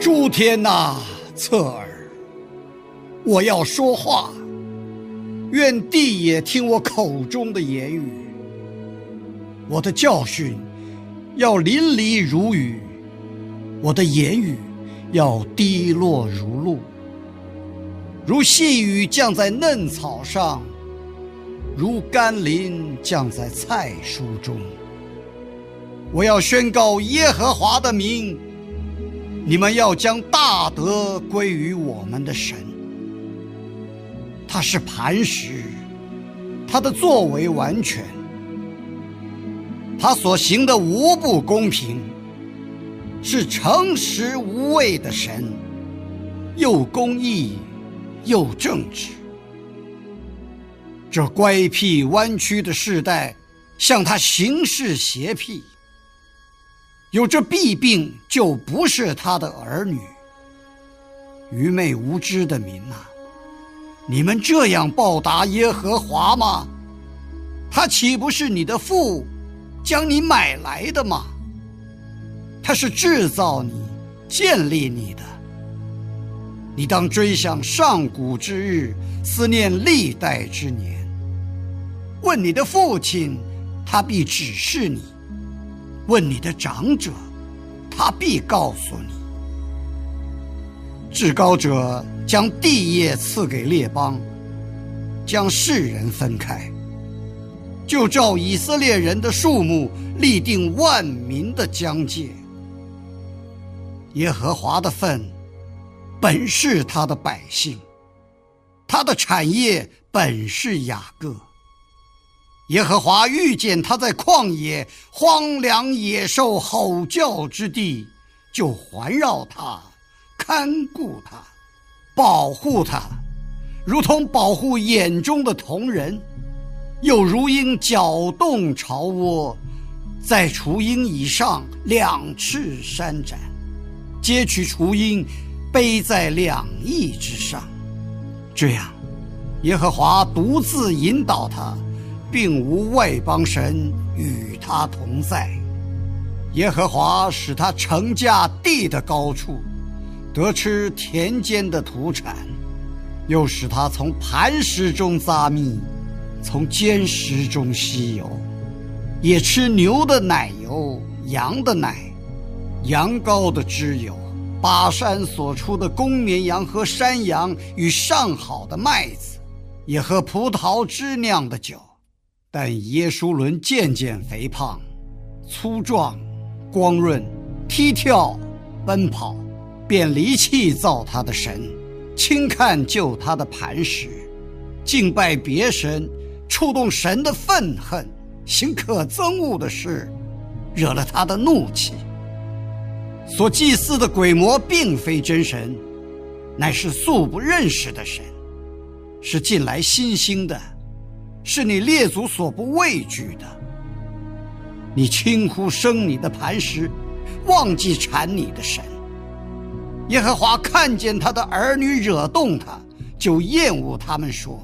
诸天呐，侧耳，我要说话。愿地也听我口中的言语，我的教训要淋漓如雨，我的言语要滴落如露，如细雨降在嫩草上，如甘霖降在菜蔬中。我要宣告耶和华的名，你们要将大德归于我们的神。他是磐石，他的作为完全，他所行的无不公平，是诚实无畏的神，又公义又正直。这乖僻弯曲的世代向他行事邪僻，有这弊病就不是他的儿女。愚昧无知的民呐！你们这样报答耶和华吗？他岂不是你的父，将你买来的吗？他是制造你、建立你的。你当追想上古之日，思念历代之年。问你的父亲，他必指示你；问你的长者，他必告诉你。至高者将地业赐给列邦，将世人分开，就照以色列人的数目立定万民的疆界。耶和华的份本是他的百姓，他的产业本是雅各。耶和华遇见他在旷野荒凉野兽吼叫之地，就环绕他。看顾他，保护他，如同保护眼中的瞳人，又如鹰搅动巢窝，在雏鹰以上两翅扇展，接取雏鹰，背在两翼之上。这样，耶和华独自引导他，并无外邦神与他同在。耶和华使他乘驾地的高处。得吃田间的土产，又使他从磐石中扎蜜，从坚石中吸油，也吃牛的奶油、羊的奶、羊羔的脂油，巴山所出的公绵羊和山羊与上好的麦子，也喝葡萄汁酿的酒。但耶稣伦渐渐肥胖、粗壮、光润、踢跳、奔跑。便离弃造他的神，轻看救他的磐石，敬拜别神，触动神的愤恨，行可憎恶的事，惹了他的怒气。所祭祀的鬼魔并非真神，乃是素不认识的神，是近来新兴的，是你列祖所不畏惧的。你轻忽生你的磐石，忘记产你的神。耶和华看见他的儿女惹动他，就厌恶他们，说：“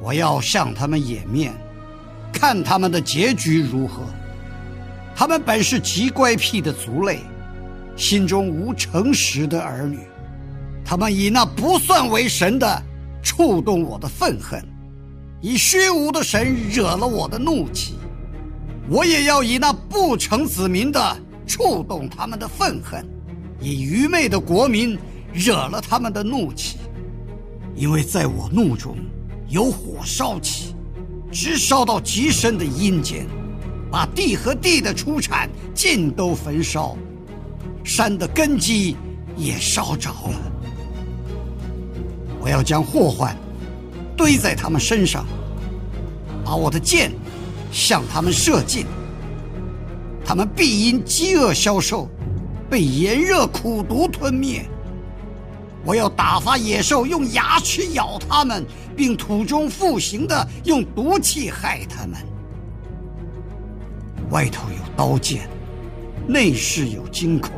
我要向他们掩面，看他们的结局如何。他们本是极乖僻的族类，心中无诚实的儿女。他们以那不算为神的触动我的愤恨，以虚无的神惹了我的怒气。我也要以那不成子民的触动他们的愤恨。”以愚昧的国民惹了他们的怒气，因为在我怒中有火烧起，直烧到极深的阴间，把地和地的出产尽都焚烧，山的根基也烧着了。我要将祸患堆在他们身上，把我的箭向他们射进，他们必因饥饿消瘦，被炎热苦毒吞灭。我要打发野兽用牙齿咬他们，并土中复行的用毒气害他们。外头有刀剑，内室有惊恐。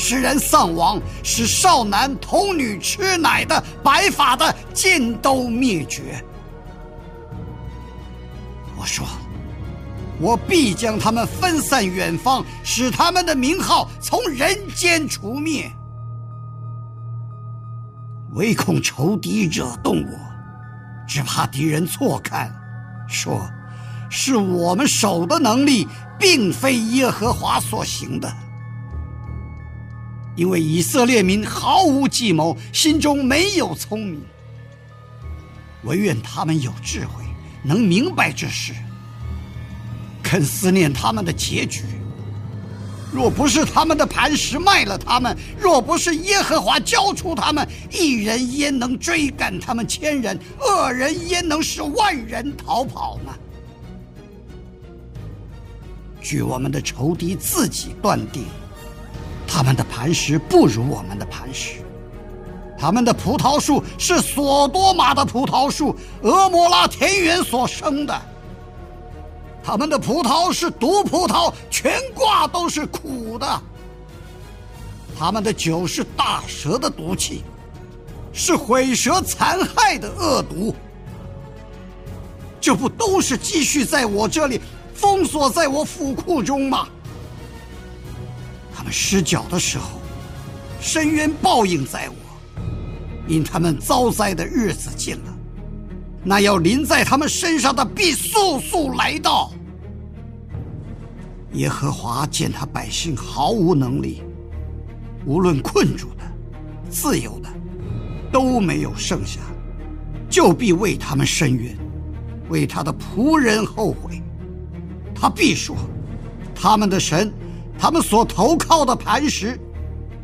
使人丧亡，使少男童女吃奶的、白发的尽都灭绝。我说，我必将他们分散远方，使他们的名号从人间除灭。唯恐仇敌惹动我，只怕敌人错看，说是我们手的能力，并非耶和华所行的。因为以色列民毫无计谋，心中没有聪明。唯愿他们有智慧，能明白这事，肯思念他们的结局。若不是他们的磐石卖了他们，若不是耶和华交出他们，一人焉能追赶他们千人？恶人焉能使万人逃跑呢？据我们的仇敌自己断定。他们的磐石不如我们的磐石，他们的葡萄树是索多玛的葡萄树，俄摩拉田园所生的。他们的葡萄是毒葡萄，全挂都是苦的。他们的酒是大蛇的毒气，是毁蛇残害的恶毒。这不都是积蓄在我这里，封锁在我府库中吗？他们失脚的时候，深渊报应在我，因他们遭灾的日子近了，那要临在他们身上的必速速来到。耶和华见他百姓毫无能力，无论困住的、自由的，都没有剩下，就必为他们伸冤，为他的仆人后悔。他必说：他们的神。他们所投靠的磐石，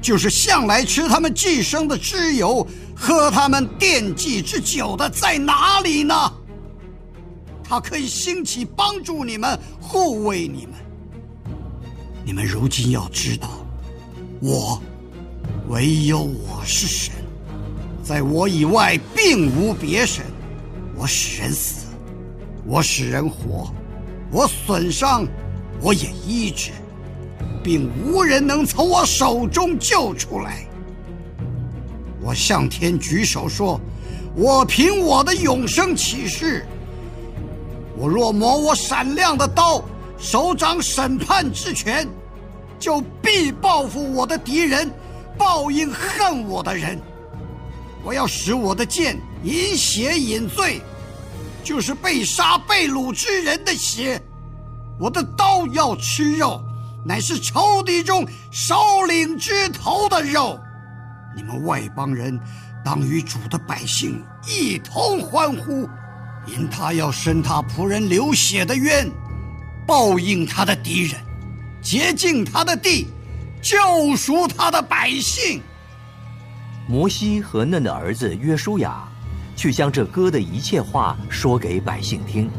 就是向来吃他们寄生的脂油、喝他们奠祭之酒的，在哪里呢？他可以兴起帮助你们，护卫你们。你们如今要知道，我唯有我是神，在我以外并无别神。我使人死，我使人活，我损伤，我也医治。并无人能从我手中救出来。我向天举手说：“我凭我的永生起誓，我若磨我闪亮的刀，手掌审判之权，就必报复我的敌人，报应恨我的人。我要使我的剑饮血饮醉，就是被杀被掳之人的血。我的刀要吃肉。”乃是仇敌中首领之头的肉，你们外邦人当与主的百姓一同欢呼，因他要伸他仆人流血的冤，报应他的敌人，洁净他的地，救赎他的百姓。摩西和嫩的儿子约书亚，去将这歌的一切话说给百姓听。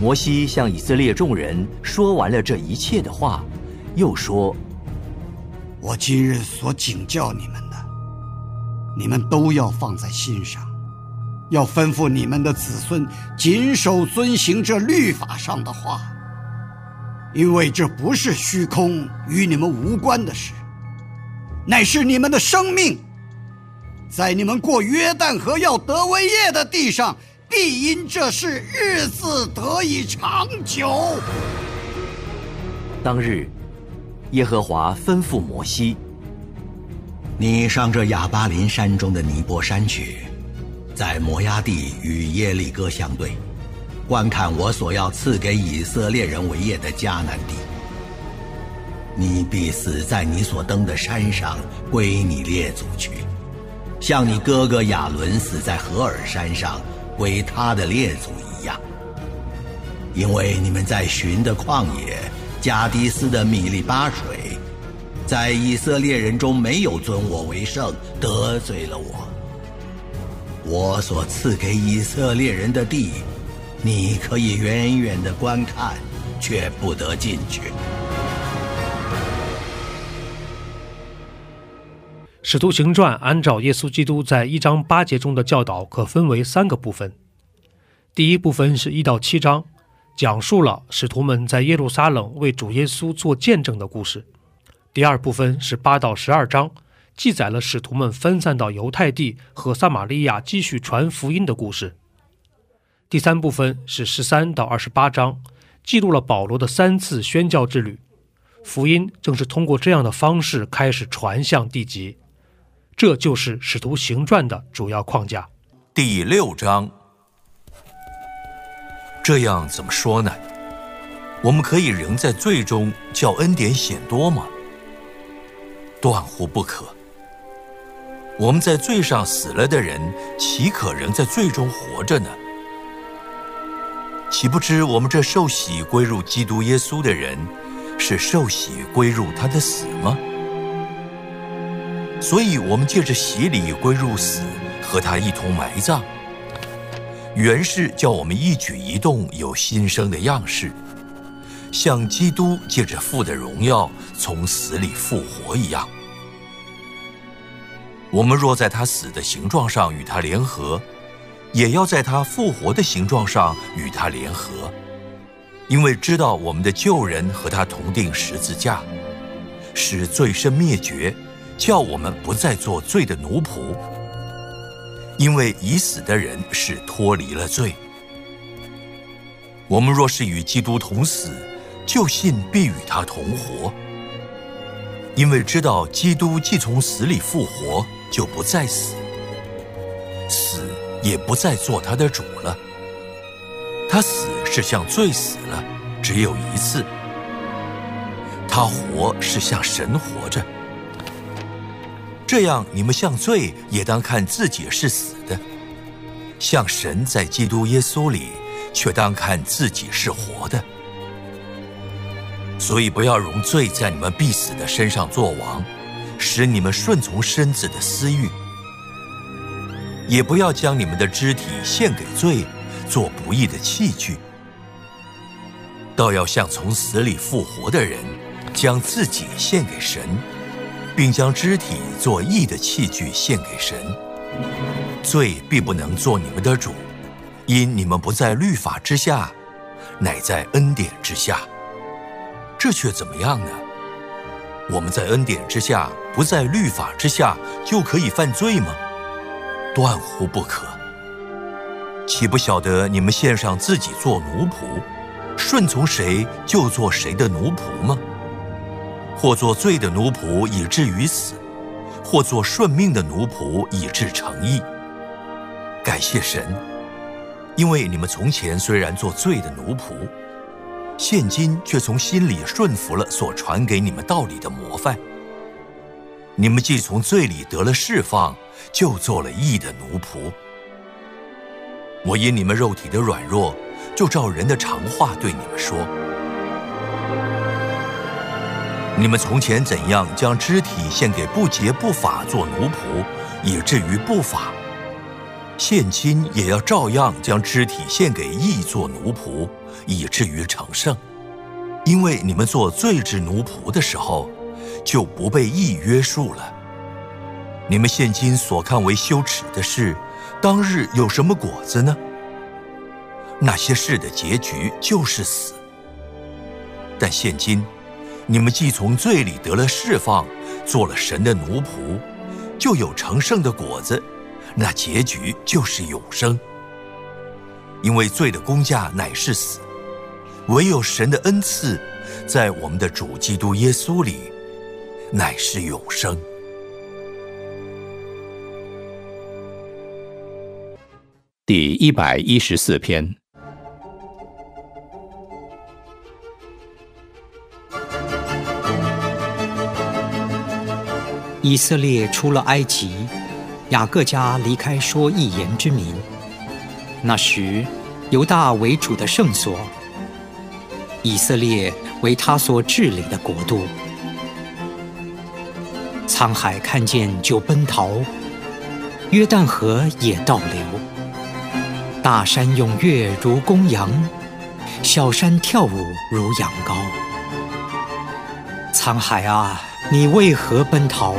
摩西向以色列众人说完了这一切的话，又说：“我今日所警教你们的，你们都要放在心上，要吩咐你们的子孙谨守遵行这律法上的话，因为这不是虚空与你们无关的事，乃是你们的生命，在你们过约旦河要得为业的地上。”必因这事日子得以长久。当日，耶和华吩咐摩西：“你上这亚巴林山中的尼泊山去，在摩崖地与耶利哥相对，观看我所要赐给以色列人为业的迦南地。你必死在你所登的山上，归你列祖去，像你哥哥亚伦死在何尔山上，归他的列祖一样。因为你们在寻的旷野，加迪斯的米利巴水，在以色列人中没有尊我为圣，得罪了我。我所赐给以色列人的地，你可以远远的观看，却不得进去。使徒行传按照耶稣基督在一章八节中的教导，可分为三个部分。第一部分是一到七章，讲述了使徒们在耶路撒冷为主耶稣做见证的故事。第二部分是八到十二章，记载了使徒们分散到犹太地和撒玛利亚继续传福音的故事。第三部分是十三到二十八章，记录了保罗的三次宣教之旅。福音正是通过这样的方式开始传向地极。这就是《使徒行传》的主要框架。第六章，这样怎么说呢？我们可以仍在罪中叫恩典显多吗？断乎不可。我们在罪上死了的人，岂可仍在罪中活着呢？岂不知我们这受洗归入基督耶稣的人，是受洗归入他的死吗？所以，我们借着洗礼归入死，和他一同埋葬。原是叫我们一举一动有新生的样式，像基督借着父的荣耀从死里复活一样。我们若在他死的形状上与他联合，也要在他复活的形状上与他联合，因为知道我们的旧人和他同定十字架，使罪身灭绝。叫我们不再做罪的奴仆，因为已死的人是脱离了罪。我们若是与基督同死，就信必与他同活，因为知道基督既从死里复活，就不再死，死也不再做他的主了。他死是向罪死了，只有一次；他活是向神活着。这样，你们像罪，也当看自己是死的；像神在基督耶稣里，却当看自己是活的。所以，不要容罪在你们必死的身上作王，使你们顺从身子的私欲；也不要将你们的肢体献给罪，做不义的器具；倒要像从死里复活的人，将自己献给神。并将肢体做义的器具献给神。罪必不能做你们的主，因你们不在律法之下，乃在恩典之下。这却怎么样呢？我们在恩典之下，不在律法之下，就可以犯罪吗？断乎不可。岂不晓得你们献上自己做奴仆，顺从谁就做谁的奴仆吗？或做罪的奴仆以至于死，或做顺命的奴仆以致成义。感谢神，因为你们从前虽然做罪的奴仆，现今却从心里顺服了所传给你们道理的模范。你们既从罪里得了释放，就做了义的奴仆。我因你们肉体的软弱，就照人的常话对你们说。你们从前怎样将肢体献给不洁不法做奴仆，以至于不法；现今也要照样将肢体献给义做奴仆，以至于成圣。因为你们做罪之奴仆的时候，就不被义约束了。你们现今所看为羞耻的事，当日有什么果子呢？那些事的结局就是死。但现今。你们既从罪里得了释放，做了神的奴仆，就有成圣的果子，那结局就是永生。因为罪的工价乃是死，唯有神的恩赐，在我们的主基督耶稣里，乃是永生。第一百一十四篇。以色列出了埃及，雅各家离开说一言之民。那时，犹大为主的圣所，以色列为他所治理的国度。沧海看见就奔逃，约旦河也倒流。大山踊跃如公羊，小山跳舞如羊羔。沧海啊！你为何奔逃？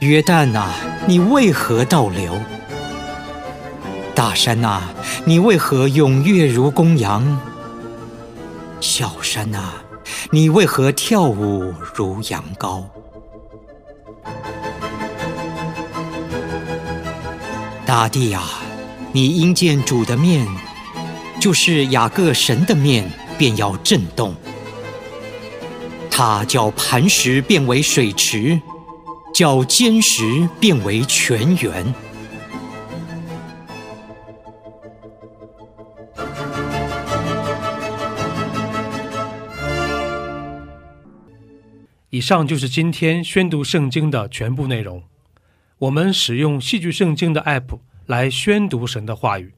约旦呐，你为何倒流？大山呐，你为何踊跃如公羊？小山呐，你为何跳舞如羊羔？大地呀，你因见主的面，就是雅各神的面，便要震动。他叫磐石变为水池，叫坚石变为泉源。以上就是今天宣读圣经的全部内容。我们使用戏剧圣经的 App 来宣读神的话语。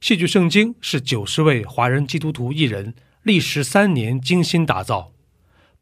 戏剧圣经是九十位华人基督徒艺人历时三年精心打造。